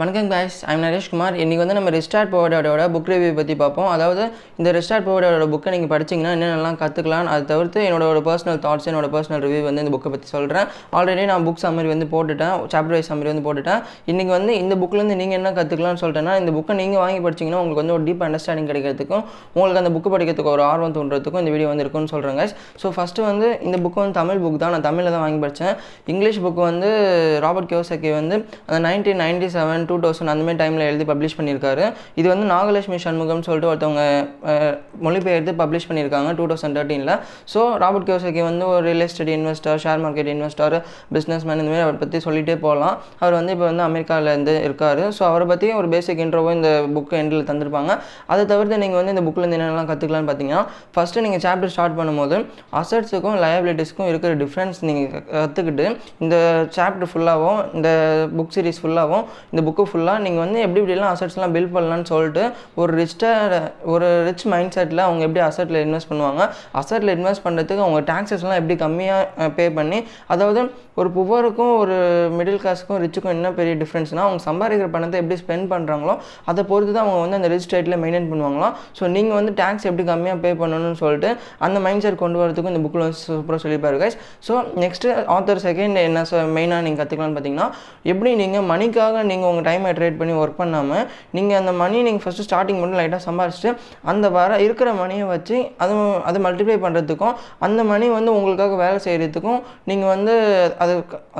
வணக்கம் guys. I'm Naresh Kumar இன்றைக்கி வந்து நம்ம ரிஸ்டார்ட் போவர்டோட புக் ரிவ்யூ பற்றி பார்ப்போம். அதாவது இந்த ரிஸ்டார்ட் போவர்டோட புக்கை நீங்கள் படிச்சிங்கன்னா என்னென்னலாம் கற்றுக்கலாம் அதை தவிர்த்து என்னோட ஒரு பர்சனல் தாட்ஸ் என்னோட பர்சனல் ரிவ்யூ வந்து இந்த புக்கை பற்றி சொல்கிறேன் ஆல்ரெடி நான் புக் சம்மரி வந்து போட்டுட்டேன். சாப்டர் வைஸ் சம்மரி வந்து போட்டுட்டேன். இன்றைக்கி வந்து இந்த புக்லேருந்து நீங்கள் என்ன கற்றுக்கலாம்னு சொல்லிட்டேன்னா இந்த புக்கை நீங்கள் வாங்கி படிச்சிங்கன்னா உங்களுக்கு வந்து ஒரு டீப் அண்டர்ஸ்டாண்டிங் கிடைக்கிறதுக்கும் உங்களுக்கு அந்த புக்கு படிக்கிறதுக்கு ஒரு ஆர்வம் தோன்றதுக்கும் இந்த வீடியோ வந்து இருக்கும்னு சொல்கிறேன் ஸோ ஃபஸ்ட்டு வந்து இந்த புக்கு வந்து தமிழ் புக் தான். நான் தமிழில் தான் வாங்கி படித்தேன் இங்கிலீஷ் புக் வந்து ராபர்ட் கியோசக்கி வந்து அந்த nineteen ninety seven two thousand அந்த மாதிரி டைமில் எழுதி பப்ளிஷ் பண்ணியிருக்காரு. இது வந்து நாகலட்சுமி சண்முகம்னு சொல்லிட்டு ஒருத்தவங்க மொழிபெயர்த்து பப்ளிஷ் பண்ணியிருக்காங்க டூ தௌசண்ட் தேர்ட்டீனில் ஸோ ராபர்ட் கியோசக்கி வந்து ஒரு real estate investor share market investor business man இந்த மாதிரி அவரை பற்றி சொல்லிகிட்டே போகலாம். அவர் வந்து இப்போ வந்து அமெரிக்காவில் இருந்து இருக்கார். ஸோ அவரை பற்றி ஒரு பேசிக் இன்ட்ரோவும் இந்த புக்கு எண்டில் தந்திருப்பாங்க. அதை தவிர்த்து நீங்கள் வந்து இந்த புக்கில் என்னென்னலாம் கற்றுக்கலாம்னு பார்த்தீங்கன்னா ஃபஸ்ட்டு நீங்கள் சாப்டர் ஸ்டார்ட் பண்ணும்போது அசட்ஸுக்கும் லயபிலிட்டிஸ்க்கும் இருக்கிற டிஃப்ரென்ஸ் நீங்கள் கற்றுக்கிட்டு இந்த சாப்டர் ஃபுல்லாகவும் இந்த புக் சீரிஸ் ஃபுல்லாகவும் இந்த புக்கு ஃபுல்லாக நீங்கள் வந்து எப்படி இப்படிலாம் அசட்ஸ்லாம் பில்ட் பண்ணலான்னு சொல்லிட்டு ஒரு ரிச்டாக ஒரு ரிச் மைண்ட் செட்டில் அவங்க எப்படி அசட்டில் இன்வெஸ்ட் பண்ணுவாங்க. அசட்டில் இன்வெஸ்ட் பண்ணுறதுக்கு அவங்க taxesலாம் எப்படி கம்மியாக பே பண்ணி அதாவது ஒரு புவருக்கும் ஒரு மிடில் கிளாஸுக்கும் ரிச்சுக்கும் என்ன பெரிய டிஃப்ரென்ஸ்னால் அவங்க சம்பாதிக்கிற பணத்தை எப்படி ஸ்பெண்ட் பண்ணுறாங்களோ அதை பொறுத்து தான் அவங்க வந்து அந்த ரிச் ஸ்டேட்டில் மெயின்டைன் பண்ணுவாங்களாம். ஸோ நீங்கள் வந்து டேக்ஸ் எப்படி கம்மியாக பே பண்ணணும்னு சொல்லிட்டு அந்த மைண்ட் செட் கொண்டு வரதுக்கும் இந்த புக்கில் வந்து சூப்பராக சொல்லியிருப்பாரு guys so next author second என்ன மெயினாக நீங்கள் கற்றுக்கலாம்னு பார்த்தீங்கன்னா எப்படி நீங்கள் மணிக்காக நீங்கள் உங்கள் டைமை ட்ரேட் பண்ணி ஒர்க் பண்ணாமல் நீங்கள் அந்த மணி நீங்கள் ஃபஸ்ட்டு ஸ்டார்டிங் மட்டும் லைட்டாக சம்பாரிச்சிட்டு அந்த வர இருக்கிற மணியை வச்சு அது அது மல்டிப்ளை பண்ணுறதுக்கும் அந்த மணி வந்து உங்களுக்காக வேலை செய்கிறதுக்கும் நீங்கள் வந்து அது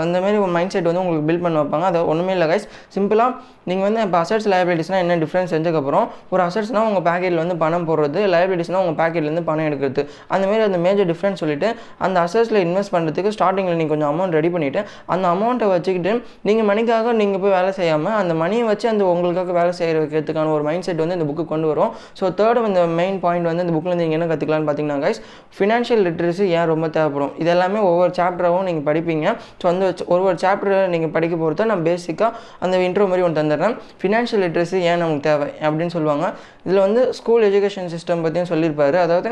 அந்தமாரி ஒரு மைண்ட் செட் வந்து உங்களுக்கு பில்ட் பண்ண வைப்பாங்க. அது ஒன்றுமே இல்லை கைஸ் சிம்பிளாக நீங்கள் வந்து இப்போ அசட்ஸ் லைபிலிட்டிஸ்னால் என்ன டிஃப்ரென்ஸ் செஞ்சதுக்கப்புறம் ஒரு அசட்ஸ்னால் உங்கள் பேக்கெட்டில் வந்து பணம் போடுறது லைபிலிட்டிஸ்னால் உங்கள் பேக்கெட்லேருந்து பணம் எடுக்கிறது. அந்தமாரி அந்த மேஜர் டிஃப்ரென்ஸ் சொல்லிட்டு அந்த அசட்ஸில் இன்வெஸ்ட் பண்ணுறதுக்கு ஸ்டார்டிங்கில் நீங்கள் கொஞ்சம் அமௌண்ட் ரெடி பண்ணிவிட்டு அந்த அமௌண்ட்டை வச்சுக்கிட்டு நீங்கள் மணிக்காக நீங்கள் போய் வேலை செய்யாமல் அந்த மணியை வச்சு அந்த உங்களுக்காக வேலை செய்கிற வைக்கிறதுக்கான ஒரு மைண்ட் செட் வந்து இந்த புக்கு கொண்டு வரும். ஸோ தேர்டு இந்த மெயின் பாயிண்ட் வந்து இந்த புக்கில் நீங்கள் என்ன கற்றுக்கலாம்னு பார்த்தீங்கன்னா கைஸ் ஃபினான்ஷியல் லிட்ரஸி ஏன் ரொம்ப தேவைப்படும்? இது எல்லாமே ஒவ்வொரு சாப்டராகவும் நீங்கள் படிப்பீங்க. ஸோ அந்த ஒரு ஒரு சாப்டர் நீங்கள் படிக்க பொறுத்த நான் பேசிக்காக அந்த இன்ட்ரோ மாதிரி ஒன்று தந்துடுறேன். ஃபினான்ஷியல் லிட்ரஸி ஏன் நமக்கு தேவை? அப்படின்னு சொல்லுவாங்க. இதில் வந்து ஸ்கூல் எஜுகேஷன் சிஸ்டம் பற்றியும் சொல்லியிருப்பாரு. அதாவது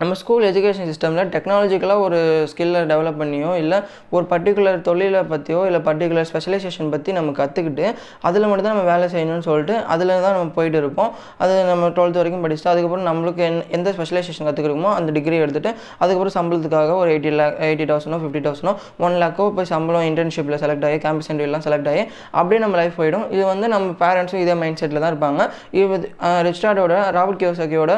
நம்ம ஸ்கூல் எஜுகேஷன் சிஸ்டமில் டெக்னாலஜிக்கலாக ஒரு ஸ்கில்லை டெவலப் பண்ணியோ இல்லை ஒரு பர்டிகுலர் தொழிலை பற்றியோ இல்லை பர்டிகுலர் ஸ்பெஷலைசேஷன் பற்றி நம்ம கற்றுக்கிட்டு அதில் மட்டும் தான் நம்ம வேலை செய்யணும்னு சொல்லிட்டு அதில் தான் நம்ம போயிட்டு இருப்போம். அது நம்ம டுவெல்த் வரைக்கும் படிச்சுட்டு அதுக்கப்புறம் நம்மளுக்கு என் எந்த ஸ்பெஷலைசேஷன் கற்றுக்கிறோமோ அந்த டிகிரி எடுத்துகிட்டு அதுக்கப்புறம் சம்பளத்துக்காக ஒரு எயிட்டி லேக் எயிட்டி தௌசண்டோ ஃபிஃப்டி தௌசண்டோ ஒன் லேக்கோ போய் சம்பளம் இன்டர்ன்ஷிப்பில் செலக்ட் ஆகி கேம்பஸ் இன்டர்வியூலாம் செலக்ட் ஆகி அப்படியே நம்ம லைஃப் போயிடும். இது வந்து நம்ம பேரண்ட்ஸும் இதே மைண்ட் செட்டில் தான் இருப்பாங்க. இது ரிச்டார்டோட ராபர்ட் கியோசக்கியோட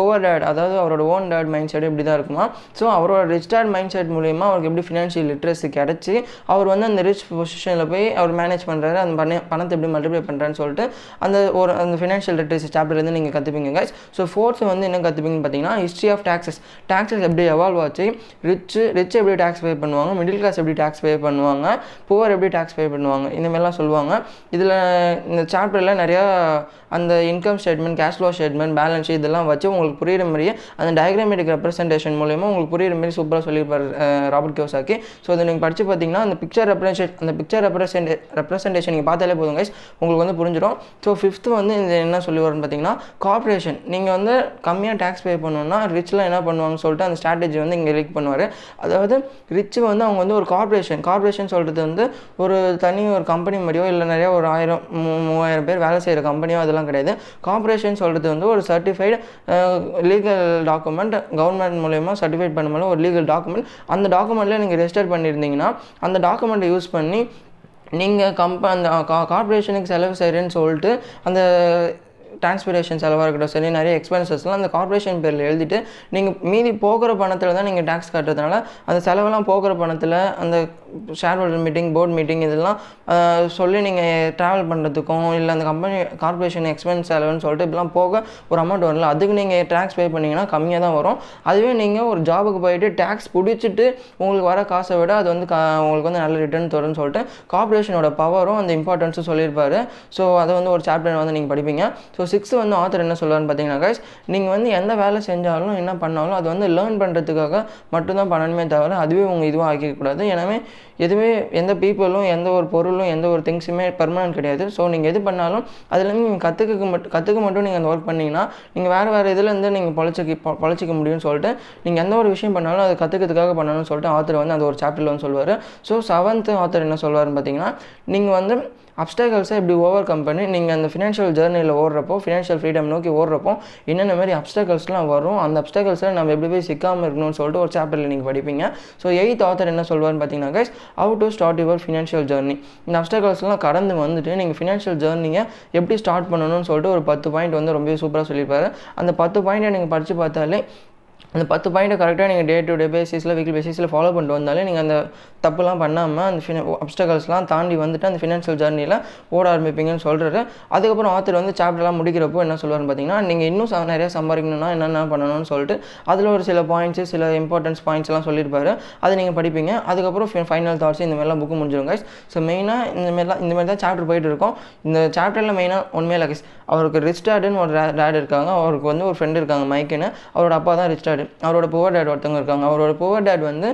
புவர் டேட் அதாவது அவரோட ஓன் டேட் மைண்ட் செட் இப்படி தான் இருக்குமா? ஸோ அவரோட ரிச் டேட் மைண்ட் செட் மூலியமாக அவருக்கு எப்படி ஃபினான்ஷியல் லிட்ரஸி கிடச்சி அவர் வந்து அந்த ரிச் பொசிஷனில் போய் அவர் மேனேஜ் பண்ணுறாரு அந்த பண்ண பணத்தை எப்படி மல்டிப்ளை பண்ணுறான்னு சொல்லிட்டு அந்த ஒரு அந்த ஃபினான்ஷியல் லிட்ரஸி சாப்டர்லேருந்து நீங்கள் கற்றுப்பீங்க கைஸ் ஸோ ஃபோர்த்து வந்து என்ன கற்றுப்பீங்கன்னு பார்த்தீங்கன்னா ஹிஸ்ட்ரி ஆஃப் டாக்ஸஸ் டாக்ஸஸ் எப்படி எவால்வ் ஆச்சு? ரிச் ரிச் எப்படி டேக்ஸ் பே பண்ணுவாங்க? மிடில் கிளாஸ் எப்படி டேக்ஸ் பே பண்ணுவாங்க? புவர் எப்படி டேக்ஸ் பே பண்ணுவாங்க? இந்தமாதிரிலாம் சொல்லுவாங்க. இதில் இந்த சாப்டரில் நிறையா அந்த income statement cash flow statement balance இதெல்லாம் வச்சு உங்களுக்கு புரியுற மாதிரியே அந்த டயக்ராமேட்டிக் ரெப்ரஸன்டேஷன் மூலியமாக உங்களுக்கு புரியுற மாதிரி சூப்பராக சொல்லியிருப்பார் ராபர்ட் கியோசாக்கி. ஸோ அதை நீங்கள் படித்து பார்த்தீங்கன்னா அந்த பிக்சர் ரெப்ரசன்ட் அந்த பிக்சர் ரெப்ரசன்ட் ரெப்ரசன்டேஷன் நீங்கள் பார்த்தாலே போதும் கைஸ் உங்களுக்கு வந்து புரிஞ்சிடும் ஸோ ஃபிஃப்த்து வந்து இந்த என்ன சொல்லி வரும்னு பார்த்தீங்கன்னா கார்பரேஷன் நீங்கள் வந்து கம்மியாக டேக்ஸ் பே பண்ணணும்னா ரிச்லாம் என்ன பண்ணுவாங்கன்னு சொல்லிட்டு அந்த ஸ்ட்ராட்டஜி வந்து இங்கே லீக் பண்ணுவார். அதாவது ரிச் வந்து அவங்க வந்து ஒரு கார்பரேஷன் கார்பரேஷன் சொல்கிறது வந்து ஒரு தனி ஒரு கம்பெனி மாதிரியோ இல்லை நிறையா ஒரு ஆயிரம் மூ- மூவாயிரம் பேர் வேலை செய்கிற கம்பெனியோ அதெல்லாம் கிடையாது. கார்பரேஷன் சொல்கிறது வந்து ஒரு சர்டிஃபைடு லீகல் டாக்குமெண்ட் கவர்மெண்ட் மூலயமா சர்டிஃபைட் பண்ண மூலம் ஒரு லீகல் டாக்குமெண்ட் அந்த டாக்குமெண்ட்டில் நீங்கள் ரெஜிஸ்டர் பண்ணியிருந்தீங்கன்னா அந்த டாக்குமெண்ட்டை யூஸ் பண்ணி நீங்கள் கம்ப அந்த கார்ப்பரேஷனுக்கு செலவு செய்கிறேன்னு சொல்லிட்டு அந்த டிரான்ஸ்பிரேஷன் செலவாக இருக்கட்டும் சரி நிறைய எக்ஸ்பென்சஸ்லாம் அந்த கார்பரேஷன் பேரில் எழுதிட்டு நீங்கள் மீதி போகிற பணத்தில் தான் நீங்கள் டேக்ஸ் கட்டுறதுனால அந்த செலவெல்லாம் போகிற பணத்தில் அந்த shareholder meeting board meeting இதெல்லாம் சொல்லி நீங்கள் ட்ராவல் பண்ணுறதுக்கும் இல்லை அந்த கம்பெனி கார்பரேஷன் எக்ஸ்பென்ஸ் செலவுன்னு சொல்லிட்டு இப்படிலாம் போக ஒரு அமௌண்ட் வரல அதுக்கு நீங்கள் டேக்ஸ் பே பண்ணிங்கன்னா கம்மியாக தான் வரும். அதுவே நீங்கள் ஒரு ஜாபுக்கு போயிட்டு டேக்ஸ் பிடிச்சிட்டு உங்களுக்கு வர காசை விட அது வந்து கா உங்களுக்கு வந்து நல்ல ரிட்டர்ன் தரும்னு சொல்லிட்டு கார்பரேஷனோட பவரும் அந்த இம்பார்ட்டன்ஸும் சொல்லியிருப்பாரு. ஸோ அதை வந்து ஒரு சாப்டர் வந்து நீங்கள் படிப்பீங்க. ஸோ சிக்ஸ்த்து வந்து ஆத்தர் என்ன சொல்லுவாருன்னு பார்த்தீங்கன்னா கைஸ் நீங்கள் வந்து எந்த வேலை செஞ்சாலும் என்ன பண்ணாலும் அது வந்து லேர்ன் பண்ணுறதுக்காக மட்டும்தான் பண்ணணுமே தவிர அதுவே உங்கள் இதுவாக ஆக்கிக்கக்கூடாது எனவே எதுவுமே எந்த பீப்புளும் எந்த ஒரு பொருளும் எந்த ஒரு திங்ஸுமே பர்மனன்ட் கிடையாது. ஸோ நீங்கள் எது பண்ணாலும் அதுலேருந்து நீங்கள் கற்றுக்க மட்டும் கற்றுக்க மட்டும் நீங்கள் அந்த ஒர்க் பண்ணிங்கன்னா நீங்கள் வேறு வேறு இதுலேருந்து நீங்கள் பொழைச்சிக்க பொழைச்சிக்க முடியும்னு சொல்லிட்டு நீங்கள் எந்த ஒரு விஷயம் பண்ணாலும் அதை கற்றுக்கிறதுக்காக பண்ணணும்னு சொல்லிட்டு ஆத்தர் வந்து அந்த ஒரு சாப்டரில் வந்து சொல்லுவார். ஸோ செவன்த்து ஆத்தர் என்ன சொல்லுவாருன்னு பார்த்தீங்கன்னா நீங்கள் வந்து அப்டக்கல்ஸை எப்படி ஓவர் கம் பண்ணி நீங்கள் அந்த ஃபினான்ஷியல் ஜேர்னியில் ஓடுறப்போ ஃபினான்ஷியல் ஃப்ரீடம் நோக்கி ஓடுறப்போ என்னென்ன மாதிரி அப்டக்கல்ஸ்லாம் வரும் அந்த அப்டக்கல்ஸில் நம்ம எப்படி போய் சிக்காமல் இருக்கணும்னு சொல்லிட்டு ஒரு சாப்டரில் நீங்கள் படிப்பீங்க. ஸோ எயித் ஆத்தர் என்ன சொல்வார்னு பார்த்தீங்கன்னா guys how to start your financial journey இந்த அப்டக்கல்ஸ்லாம் கடந்து வந்துட்டு நீங்கள் ஃபினான்ஷியல் ஜேர்னியை எப்படி ஸ்டார்ட் பண்ணணும்னு சொல்லிட்டு ஒரு பத்து பாயிண்ட் வந்து ரொம்ப சூப்பராக சொல்லியிருப்பாரு. அந்த பத்து பாயிண்ட்டை நீங்கள் படித்து பார்த்தாலே அந்த பத்து பாயிண்ட்டை கரெக்டாக நீங்கள் டே டு டே பேசிஸில் வீக்லி பேசிஸில் ஃபாலோ பண்ணிட்டு வந்தாலே நீங்கள் அந்த தப்புலாம் பண்ணாமல் அந்த ஃபின அப்டகல்ஸ்லாம் தாண்டி வந்துட்டு அந்த ஃபினான்ஷியல் ஜர்னியில் ஓட ஆரம்பிப்பீங்கன்னு சொல்கிறாரு அதுக்கப்புறம் ஆத்தர் வந்து சாப்டர்லாம் முடிக்கிறப்போ என்ன சொல்லுவார்னு பார்த்தீங்கன்னா நீங்கள் இன்னும் ச- நிறைய சம்பாதிக்கணும்னா என்னென்ன பண்ணணும்னு சொல்லிட்டு அதில் ஒரு சில பாயிண்ட்ஸு சில இம்பார்ட்டன்ஸ் பாயிண்ட்ஸ்லாம் சொல்லியிருப்பாரு. அதை நீங்கள் படிப்பீங்க. அதுக்கப்புறம் ஃபைனல் தாட்ஸ் இந்த மாதிரிலாம் புக்கு முடிஞ்சிடும் கைஸ் ஸோ மெயினாக இந்த மாதிரிலாம் இந்த மாதிரி தான் சாப்டர் போயிட்டு இருக்கும். இந்த சாப்டரில் மெயினாக உண்மையில கைஸ் அவருக்கு ரிச் டேடுன்னு ஒரு டேட் இருக்காங்க. அவருக்கு வந்து ஒரு ஃப்ரெண்டு இருக்காங்க மைக்குன்னு அவரோட அப்பா தான் ரிச் டேடு அவரோட புவர் டேட் ஒருத்தவங்க இருக்காங்க. அவரோட புவர் டேட் வந்து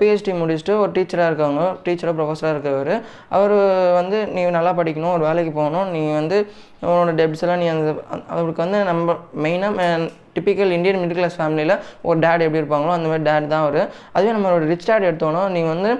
பிஹெச்டி முடிச்சுட்டு ஒரு டீச்சராக இருக்காங்க. டீச்சராக ப்ரொஃபஸராக இருக்கவர். அவர் வந்து நீ நல்லா படிக்கணும். ஒரு வேலைக்கு போகணும். நீ வந்து உன்னோட டெப்ட்ஸ் எல்லாம் நீ அந்த அவருக்கு வந்து நம்ம மெயினாக டிப்பிக்கல் இந்தியன் மிடில் கிளாஸ் ஃபேமிலியில் ஒரு டேட் எப்படி இருப்பாங்களோ அந்த மாதிரி டேட் தான் அவர். அதுவே நம்மளோட ரிச் டேட் எடுத்தோன்னா நீங்கள் வந்து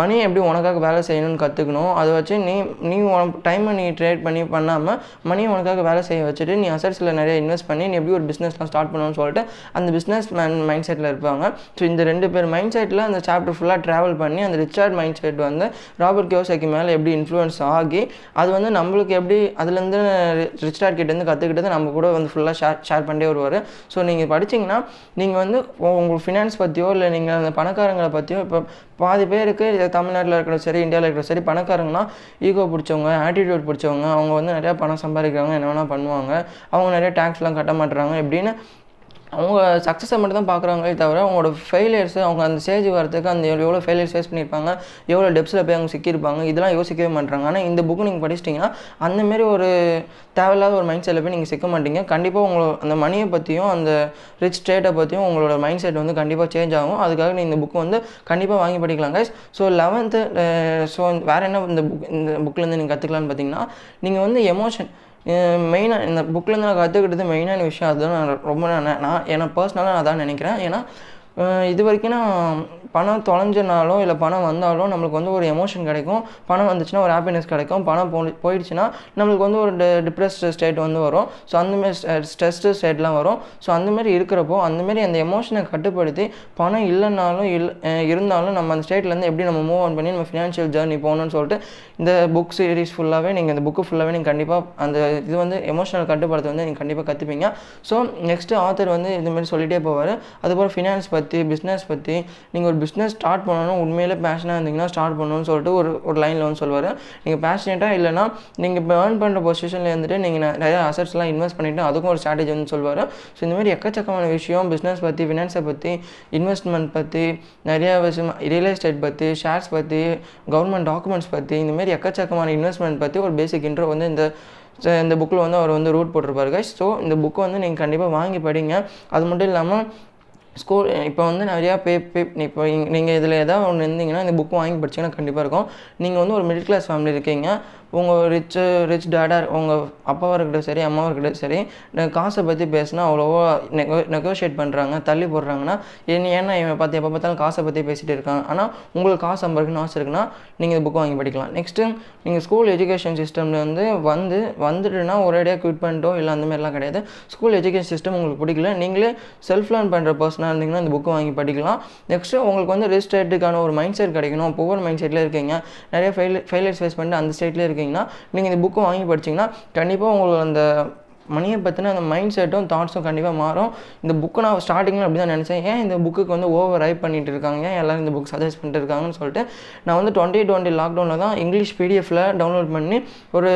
மணி எப்படி உனக்காக வேலை செய்யணும்னு கற்றுக்கணும் அதை வச்சு நீ நீ உனக்கு டைமை நீ ட்ரேட் பண்ணி பண்ணாமல் மணி உனக்காக வேலை செய்ய வச்சுட்டு நீ அசட்ஸில் நிறைய இன்வெஸ்ட் பண்ணி நீ எப்படி ஒரு பிஸ்னஸ்லாம் ஸ்டார்ட் பண்ணணும்னு சொல்லிட்டு அந்த பிஸ்னஸ் மேன் மைண்ட் செட்டில் இருப்பாங்க. ஸோ இந்த ரெண்டு பேர் மைண்ட் செட்டில் அந்த சாப்டர் ஃபுல்லாக ட்ராவல் பண்ணி அந்த ரிச்சார்ட் மைண்ட் செட் வந்து ராபர்ட் கியோசைக்கு மேலே எப்படி இன்ஃப்ளூயன்ஸ் ஆகி அது வந்து நம்மளுக்கு எப்படி அதுலேருந்து ரிச்சார்ட் கிட்டேருந்து கற்றுக்கிட்டது நம்ம கூட வந்து ஃபுல்லாக ஷேர் ஷேர் பண்ணிட்டே வருவார். ஸோ நீங்கள் படிச்சிங்கன்னா நீங்கள் வந்து உங்கள் ஃபினான்ஸ் பற்றியோ இல்லை நீங்கள் அந்த பணக்காரங்களை பற்றியோ இப்போ பாதி பேருக்கு தமிழ்நாட்டில் இருக்கிற சரி இந்தியாவில் இருக்கிற சரி பணக்காரங்கன்னா ஈகோ பிடிச்சவங்க ஆட்டிடியூட் பிடிச்சவங்க அவங்க வந்து நிறையா பணம் சம்பாதிக்கிறாங்க என்ன வேணால் பண்ணுவாங்க. அவங்க நிறைய டேக்ஸ்லாம் கட்ட மாட்டுறாங்க எப்படின்னு அவங்க சக்ஸஸை மட்டும் தான் பார்க்குறாங்களே தவிர அவங்களோட ஃபெயிலியர்ஸ் அவங்க அந்த ஸ்டேஜ் வரதுக்கு அந்த எவ்வளோ ஃபெயிலியர்ஸ் ஃபேஸ் பண்ணியிருப்பாங்க எவ்வளோ டெப்ஸில் போய் அவங்க சிக்கியிருப்பாங்க இதெல்லாம் யோசிக்கவே மாட்டாங்க ஆனால் இந்த புக்கு நீங்கள் படிச்சிட்டிங்கன்னா அந்தமாரி ஒரு தேவையில்லாத ஒரு மைண்ட் செட்டில் போய் நீங்கள் சிக்க மாட்டீங்க. கண்டிப்பாக உங்களோட அந்த மணியை பற்றியும் அந்த ரிச் ஸ்டேட்டை பற்றியும் உங்களோட மைண்ட் செட் வந்து கண்டிப்பாக சேஞ்ச் ஆகும். அதுக்காக நீங்கள் இந்த புக்கு வந்து கண்டிப்பாக வாங்கி படிக்கலாம் கைஸ் ஸோ லெவன்த்து ஸோ வேறு என்ன இந்த புக் இந்த புக்லேருந்து நீங்கள் கற்றுக்கலான்னு பார்த்தீங்கன்னா நீங்கள் வந்து எமோஷன் மெயினாக இந்த புக்லேருந்து நான் கற்றுக்கிட்டது மெயினான விஷயம் அதுதான் நான் ரொம்ப நான் நான் ஏன்னா பர்சனலாக நான் அதான் நினைக்கிறேன். ஏன்னா இது வரைக்கும் பணம் தொலைஞ்சனாலும் இல்லை பணம் வந்தாலும் நம்மளுக்கு வந்து ஒரு எமோஷன் கிடைக்கும். பணம் வந்துச்சுன்னா ஒரு ஹாப்பினஸ் கிடைக்கும். பணம் போ போயிடுச்சுன்னா நம்மளுக்கு வந்து ஒரு டிப்ரெஸ்ட் ஸ்டேட் வந்து வரும். ஸோ அந்தமாரி ஸ்ட்ரெஸ்டு ஸ்டேட்லாம் வரும். ஸோ அந்தமாரி இருக்கிறப்போ அந்தமாரி அந்த எமோஷனை கட்டுப்படுத்தி பணம் இல்லைனாலும் இல் இருந்தாலும் நம்ம அந்த ஸ்டேட்லேருந்து எப்படி நம்ம மூவ் ஆன் பண்ணி நம்ம ஃபினான்ஷியல் ஜேர்னி போகணும்னு சொல்லிட்டு இந்த புக் சீரிஸ் ஃபுல்லாகவே நீங்கள் இந்த புக்கு ஃபுல்லாகவே நீங்கள் கண்டிப்பாக அந்த இது வந்து எமோஷனல் கட்டுப்படுத்த வந்து நீங்கள் கண்டிப்பாக கற்றுப்பீங்க ஸோ நெக்ஸ்ட்டு ஆத்தர் வந்து இதுமாரி சொல்லிகிட்டே போவார். அதுக்கப்புறம் ஃபினான்ஸ் பற்றி பற்றி பிஸ்னஸ் பற்றி நீங்கள் ஒரு பிஸ்னஸ் ஸ்டார்ட் பண்ணணும் உண்மையிலே பேஷனாக இருந்தீங்கன்னா ஸ்டார்ட் பண்ணணும்னு சொல்லிட்டு ஒரு ஒரு லைனில் வந்து சொல்லுவார். நீங்கள் பேஷனேட்டாக இல்லைன்னா நீங்கள் இப்போ ஏர்ன் பண்ணுற பொசிஷனில் இருந்துட்டு நீங்கள் நிறைய அசட்ஸ்லாம் இன்வெஸ்ட் பண்ணிவிட்டு அதுக்கும் ஒரு ஸ்ட்ராட்டஜி வந்து சொல்லுவார். ஸோ இந்த மாதிரி எக்கச்சக்கமான விஷயம் பிஸ்னஸ் பற்றி ஃபினான்ஸை பற்றி இன்வெஸ்ட்மெண்ட் பற்றி நிறைய விஷயம் ரியல் எஸ்டேட் பற்றி ஷேர்ஸ் பற்றி கவர்மெண்ட் டாக்குமெண்ட்ஸ் பற்றி இந்தமாரி எக்கச்சக்கமான இன்வெஸ்ட்மெண்ட் பற்றி ஒரு பேசிக் இன்ட்ரோ வந்து இந்த இந்த புக்கில் வந்து அவர் வந்து ரூட் போட்டிருப்பாரு ஸோ இந்த புக்கை வந்து நீங்கள் கண்டிப்பாக வாங்கி படிங்க. அது மட்டும் இல்லாமல் ஸ்கூல் eh, இப்போ வந்து நிறையா பே பே இப்போ நீங்கள் இதில் ஏதாவது ஒன்று இருந்தீங்கன்னா இந்த புக் வாங்கி படிச்சீங்கன்னா கண்டிப்பாக இருக்கும். நீங்கள் வந்து ஒரு மிடில் கிளாஸ் ஃபேமிலி இருக்கீங்க. உங்கள் ரிச்சு ரிச் டேடாக உங்கள் அப்பாவாக இருக்கட்டும் சரி அம்மாவாக இருக்கட்டும் சரி காசை பற்றி பேசினா அவ்வளோவா நெகோ நெகோஷியேட் பண்ணுறாங்க தள்ளி போடுறாங்கன்னா என்ன ஏன்னா இவன் பார்த்து எப்போ பார்த்தாலும் காசை பற்றி பேசிகிட்டு இருக்காங்க ஆனால் உங்களுக்கு காசு சம்பாதிக்கணும்னு ஆசை இருக்குன்னா நீங்கள் இந்த புக் வாங்கி படிக்கலாம். நெக்ஸ்ட்டு நீங்கள் ஸ்கூல் எஜுகேஷன் சிஸ்டமில் வந்து வந்து வந்துட்டுனா ஒரேடியாக குவிட் பண்ணிட்டோ இல்லை அந்த மாதிரிலாம் கிடையாது. ஸ்கூல் எஜுகேஷன் சிஸ்டம் உங்களுக்கு பிடிக்கல நீங்களே செல்ஃப் லேர்ன் பண்ணுற பர்சனாக இருந்தீங்கன்னா இந்த புக்கு வாங்கி படிக்கலாம். நெக்ஸ்ட்டு உங்களுக்கு வந்து ரிஸ்டேட்டுக்கான ஒரு மைண்ட் செட் கிடைக்கணும். புவர் மைண்ட் செட்டில் இருக்கீங்க. நிறைய ஃபெயில் ஃபெயிலியர்ஸ் ஃபேஸ் பண்ணிட்டு அந்த ஸ்டேட்லேயே இருக்கீங்கன்னா நீங்கள் இந்த புக்கு வாங்கி படிச்சீங்கன்னா கண்டிப்பாக உங்களுக்கு அந்த மணியை பற்றின அந்த மைண்ட் செட்டும் தாட்ஸும் கண்டிப்பாக மாறும். இந்த புக்கை நான் ஸ்டார்டிங்கில் அப்படி தான் நினச்சேன். ஏன் இந்த புக்குக்கு வந்து ஓவர் ரைப் பண்ணிட்டு இருக்காங்க? ஏன் எல்லாரும் இந்த புக் சஜஸ்ட் பண்ணிட்டு இருக்காங்கன்னு சொல்லிட்டு நான் வந்து டுவெண்ட்டி டுவெண்ட்டி லாக்டவுனில் தான் இங்கிலீஷ் பிடிஎஃபில் டவுன்லோட் பண்ணி ஒரு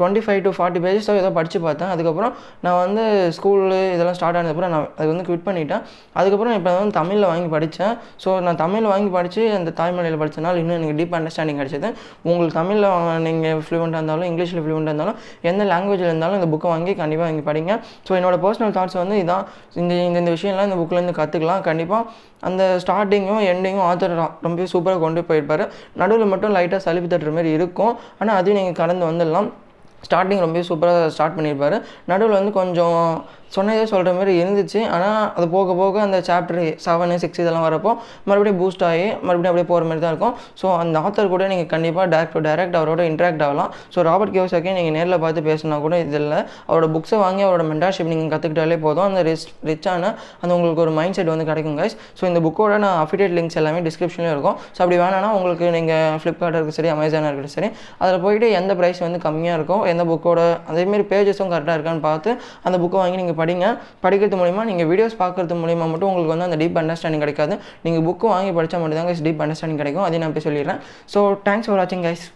twenty five to forty pages ஏதோ படித்து பார்த்தேன். அதுக்கப்புறம் நான் வந்து ஸ்கூலு இதெல்லாம் ஸ்டார்ட் ஆனதுக்கப்புறம் நான் அது வந்து குவிட் பண்ணிட்டேன். அதுக்கப்புறம் இப்போ வந்து தமிழில் வாங்கி படித்தேன் ஸோ நான் தமிழ் வாங்கி படித்து அந்த தாய்மொழியில் படித்தனால இன்னும் எனக்கு டீப் அண்டர்ஸ்டாண்டிங் கிடச்சிது. உங்களுக்கு தமிழில் நீங்கள் ஃப்ளூவெண்ட்டாக இருந்தாலும் இங்கிலீஷில் ஃப்ளூவெண்ட்டாக இருந்தாலும் எந்த லாங்குவேஜில் இருந்தாலும் இந்த புக்கை வாங்கி கண்டிப்பாக வாங்கி படிங்க. ஸோ என்னோட பர்சனல் தாட்ஸ் வந்து இதான். இந்த இந்த இந்த விஷயம்லாம் இந்த புக்லேருந்து கற்றுக்கலாம் கண்டிப்பாக அந்த ஸ்டார்டிங்கும் எண்டிங்கும் ஆத்தர் ரொம்ப சூப்பராக கொண்டு போயிருப்பாரு. நடுவில் மட்டும் லைட்டாக சளிப்பு தட்டுற மாதிரி இருக்கும். ஆனால் அதையும் நீங்கள் கடந்து வந்துடலாம். ஸ்டார்டிங் ரொம்ப சூப்பராக ஸ்டார்ட் பண்ணியிருப்பாரு நடுவில் வந்து கொஞ்சம் சொன்னதே சொல்கிற மாதிரி இருந்துச்சு. ஆனால் அது போக போக அந்த சாப்டர் செவனு சிக்ஸ் இதெல்லாம் வரப்போ மறுபடியும் பூஸ்ட் ஆகி மறுபடியும் அப்படியே போகிற மாதிரி தான் இருக்கும். ஸோ அந்த ஆத்தர் கூட நீங்கள் கண்டிப்பாக டேரக்ட் டு டேரக்ட் அவரோட இன்ட்ராக்ட் ஆகலாம். ஸோ ராபர்ட் கியோசாக்கே நீங்கள் நேரில் பார்த்து பேசினா கூட இது இல்லை. அவரோட புக்ஸை வாங்கி அவரோட மென்டர்ஷிப் நீங்கள் கற்றுக்கிட்டாலே போதும். அந்த ரிச் ரிச்சான அந்த உங்களுக்கு ஒரு மைண்ட் செட் வந்து கிடைக்கும் கைஸ் ஸோ இந்த புக்கோட நான் அஃபிடேட் லிங்க்ஸ் எல்லாமே டிஸ்கிரிப்ஷன்லேயும் இருக்கும். ஸோ அப்படி வேணாம்னா உங்களுக்கு நீங்கள் ஃப்ளிப்கார்ட்டாக இருக்குது சரி அமேசானாக இருக்கட்டும் சரி அதில் போயிட்டு எந்த ப்ரைஸ் வந்து கம்மியாக இருக்கும் எந்த புக்கோட அதேமாரி பேஜஸும் கரெக்டாக இருக்கான்னு பார்த்து அந்த புக்கை வாங்கி நீங்கள் படிங்க. படிக்கிறது மூலிமா நீங்கள் வீடியோஸ் பார்க்கறது மூலிமா மட்டும் உங்களுக்கு வந்து அந்த டீப் அண்டர்ஸ்டாண்டிங் கிடைக்காது. நீங்கள் புக்கு வாங்கி படித்தா மட்டும் தான் டீப் அண்டர்ஸ்டாண்டிங் கிடைக்கும். அதையும் நான் போய் சொல்லிடுறேன். ஸோ தேங்க்ஸ் ஃபார் வாட்சிங் கைஸ்